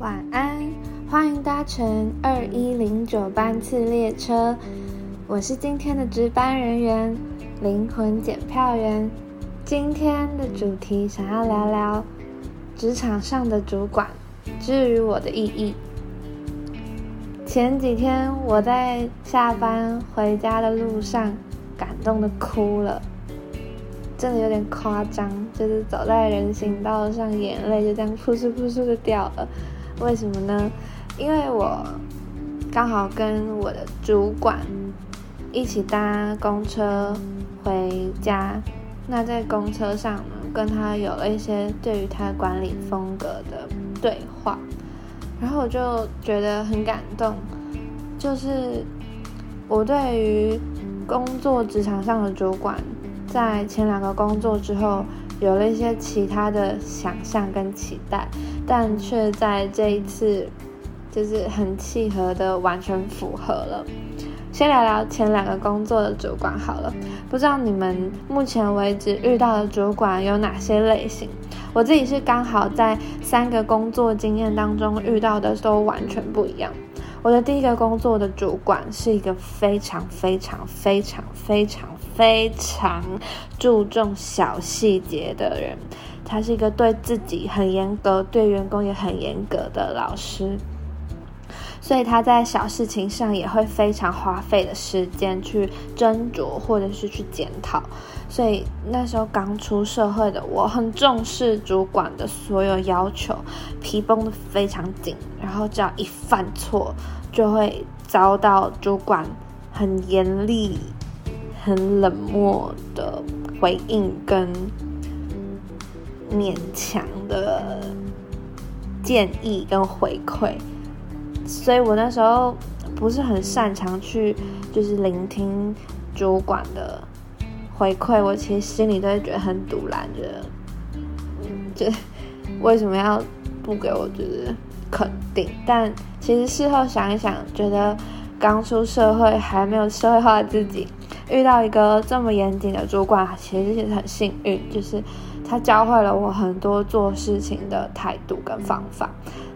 晚安，欢迎搭乘二一零九班次列车。我是今天的值班人员，灵魂检票员。今天的主题想要聊聊职场上的主管之于我的意义。前几天我在下班回家的路上，感动的哭了，真的有点夸张，就是走在人行道上，眼泪就这样扑簌扑簌的掉了。为什么呢？因为我刚好跟我的主管一起搭公车回家，那在公车上呢，跟他有了一些对于他管理风格的对话，然后我就觉得很感动，就是我对于工作职场上的主管，在前两个工作之后。有了一些其他的想象跟期待，但却在这一次就是很契合的完全符合了。先聊聊前两个工作的主管好了，不知道你们目前为止遇到的主管有哪些类型？我自己是刚好在三个工作经验当中遇到的都完全不一样。我的第一个工作的主管是一个非常非常非常非常非常注重小细节的人，他是一个对自己很严格、对员工也很严格的老师，所以他在小事情上也会非常花费的时间去斟酌或者是去检讨。所以那时候刚出社会的我，很重视主管的所有要求，皮绷得非常紧，然后只要一犯错，就会遭到主管很严厉、很冷漠的回应跟勉强的建议跟回馈。所以我那时候不是很擅长去，就是聆听主管的。回馈我，其实心里都会觉得很堵然，觉得，就为什么要不给我就是肯定？但其实事后想一想，觉得刚出社会还没有社会化自己，遇到一个这么严谨的主管，其实也是很幸运，就是他教会了我很多做事情的态度跟方法，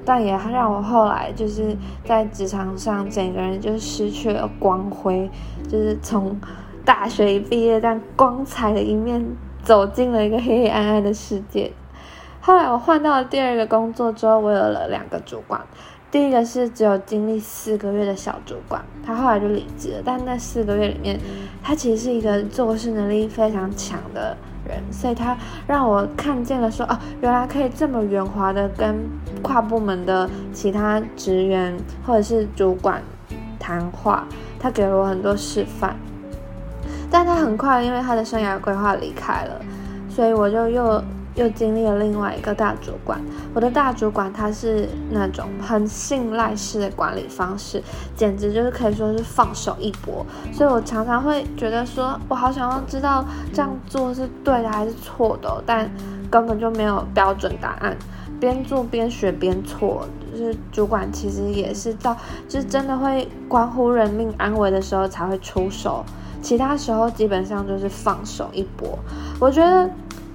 但也让我后来就是在职场上整个人就失去了光辉，就是从。大学一毕业，但光彩的一面走进了一个黑黑暗暗的世界。后来我换到了第二个工作之后，我有了两个主管。第一个是只有经历四个月的小主管，他后来就离职了。但那四个月里面，他其实是一个做事能力非常强的人，所以他让我看见了说，哦，原来可以这么圆滑的跟跨部门的其他职员或者是主管谈话。他给了我很多示范。但他很快因为他的生涯规划离开了，所以我就又又经历了另外一个大主管。我的大主管他是那种很信赖式的管理方式，简直就是可以说是放手一搏。所以我常常会觉得说，我好想要知道这样做是对的还是错的，但根本就没有标准答案，边做边学边错。就是主管其实也是到，就是真的会关乎人命安危的时候才会出手。其他时候基本上就是放手一搏，我觉得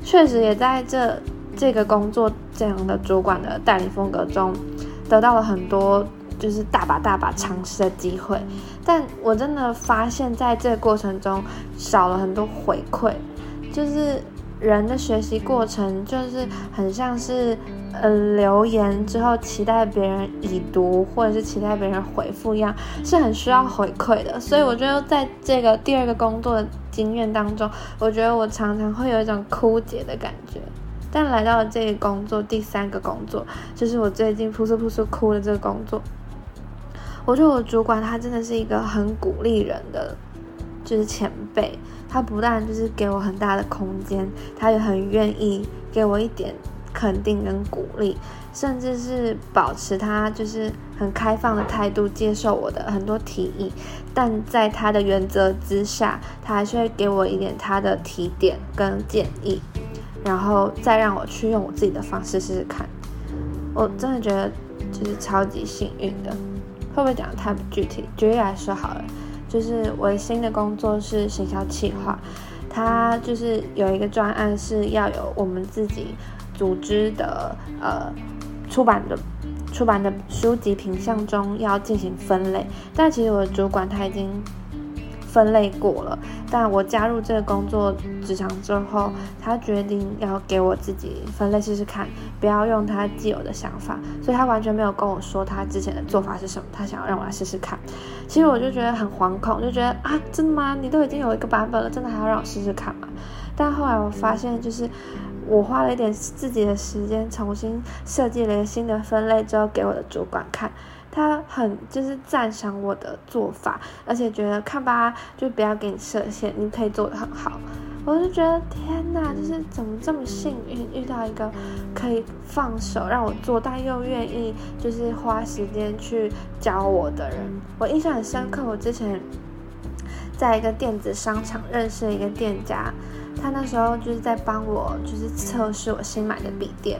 确实也在这这个工作这样的主管的带领风格中，得到了很多就是大把大把尝试的机会，但我真的发现在这个过程中少了很多回馈，就是人的学习过程就是很像是。呃，留言之后期待别人已读，或者是期待别人回复一样，是很需要回馈的。所以我觉得在这个第二个工作经验当中，我觉得我常常会有一种枯竭的感觉。但来到了这个工作，第三个工作，就是我最近扑簌扑簌哭的这个工作，我觉得我主管他真的是一个很鼓励人的，就是前辈。他不但就是给我很大的空间，他也很愿意给我一点。肯定跟鼓励，甚至是保持他就是很开放的态度，接受我的很多提议，但在他的原则之下，他还是会给我一点他的提点跟建议，然后再让我去用我自己的方式试试看。我真的觉得就是超级幸运的，会不会讲的太不具体？举例来说好了，就是我的新的工作是行销企划，他就是有一个专案是要有我们自己。组织的呃出版的出版的书籍品相中要进行分类，但其实我的主管他已经。分类过了，但我加入这个工作职场之后，他决定要给我自己分类试试看，不要用他既有的想法，所以他完全没有跟我说他之前的做法是什么，他想要让我来试试看。其实我就觉得很惶恐，就觉得啊，真的吗？你都已经有一个版本了，真的还要让我试试看吗？但后来我发现，就是我花了一点自己的时间，重新设计了一个新的分类之后，给我的主管看。他很就是赞赏我的做法，而且觉得看吧，就不要给你设限，你可以做的很好。我就觉得天哪，就是怎么这么幸运遇到一个可以放手让我做，但又愿意就是花时间去教我的人。我印象很深刻，我之前在一个电子商场认识一个店家，他那时候就是在帮我就是测试我新买的笔电，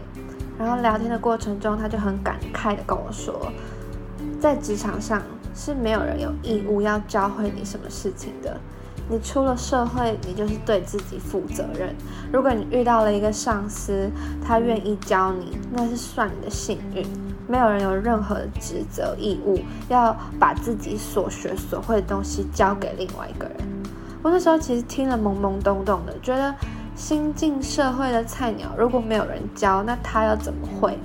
然后聊天的过程中，他就很感慨的跟我说。在职场上是没有人有义务要教会你什么事情的。你出了社会，你就是对自己负责任。如果你遇到了一个上司，他愿意教你，那是算你的幸运。没有人有任何职责义务要把自己所学所会的东西交给另外一个人。我那时候其实听了懵懵懂懂的，觉得新进社会的菜鸟如果没有人教，那他要怎么会？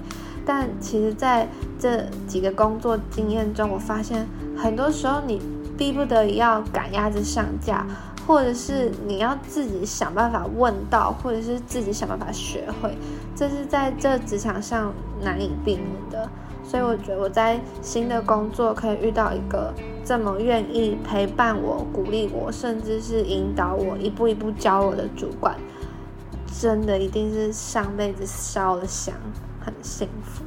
但其实，在这几个工作经验中，我发现很多时候你逼不得已要赶鸭子上架，或者是你要自己想办法问到，或者是自己想办法学会，这是在这职场上难以避免的。所以我觉得我在新的工作可以遇到一个这么愿意陪伴我、鼓励我，甚至是引导我一步一步教我的主管，真的一定是上辈子烧了香。很幸福，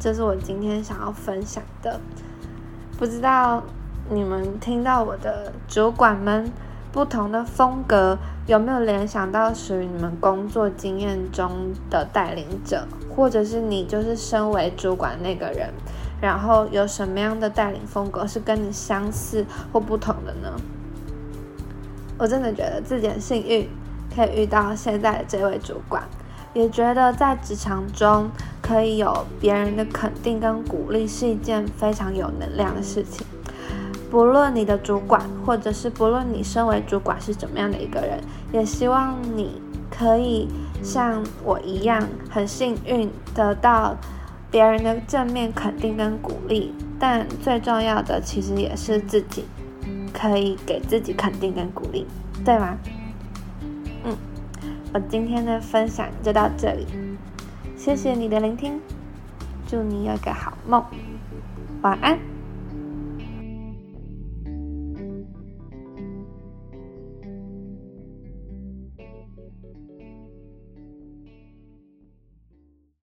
这是我今天想要分享的。不知道你们听到我的主管们不同的风格，有没有联想到属于你们工作经验中的带领者，或者是你就是身为主管那个人，然后有什么样的带领风格是跟你相似或不同的呢？我真的觉得自己很幸运，可以遇到现在的这位主管。也觉得在职场中可以有别人的肯定跟鼓励是一件非常有能量的事情。不论你的主管，或者是不论你身为主管是怎么样的一个人，也希望你可以像我一样很幸运得到别人的正面肯定跟鼓励。但最重要的其实也是自己可以给自己肯定跟鼓励，对吗？嗯我今天的分享就到这里，谢谢你的聆听，祝你有个好梦，晚安。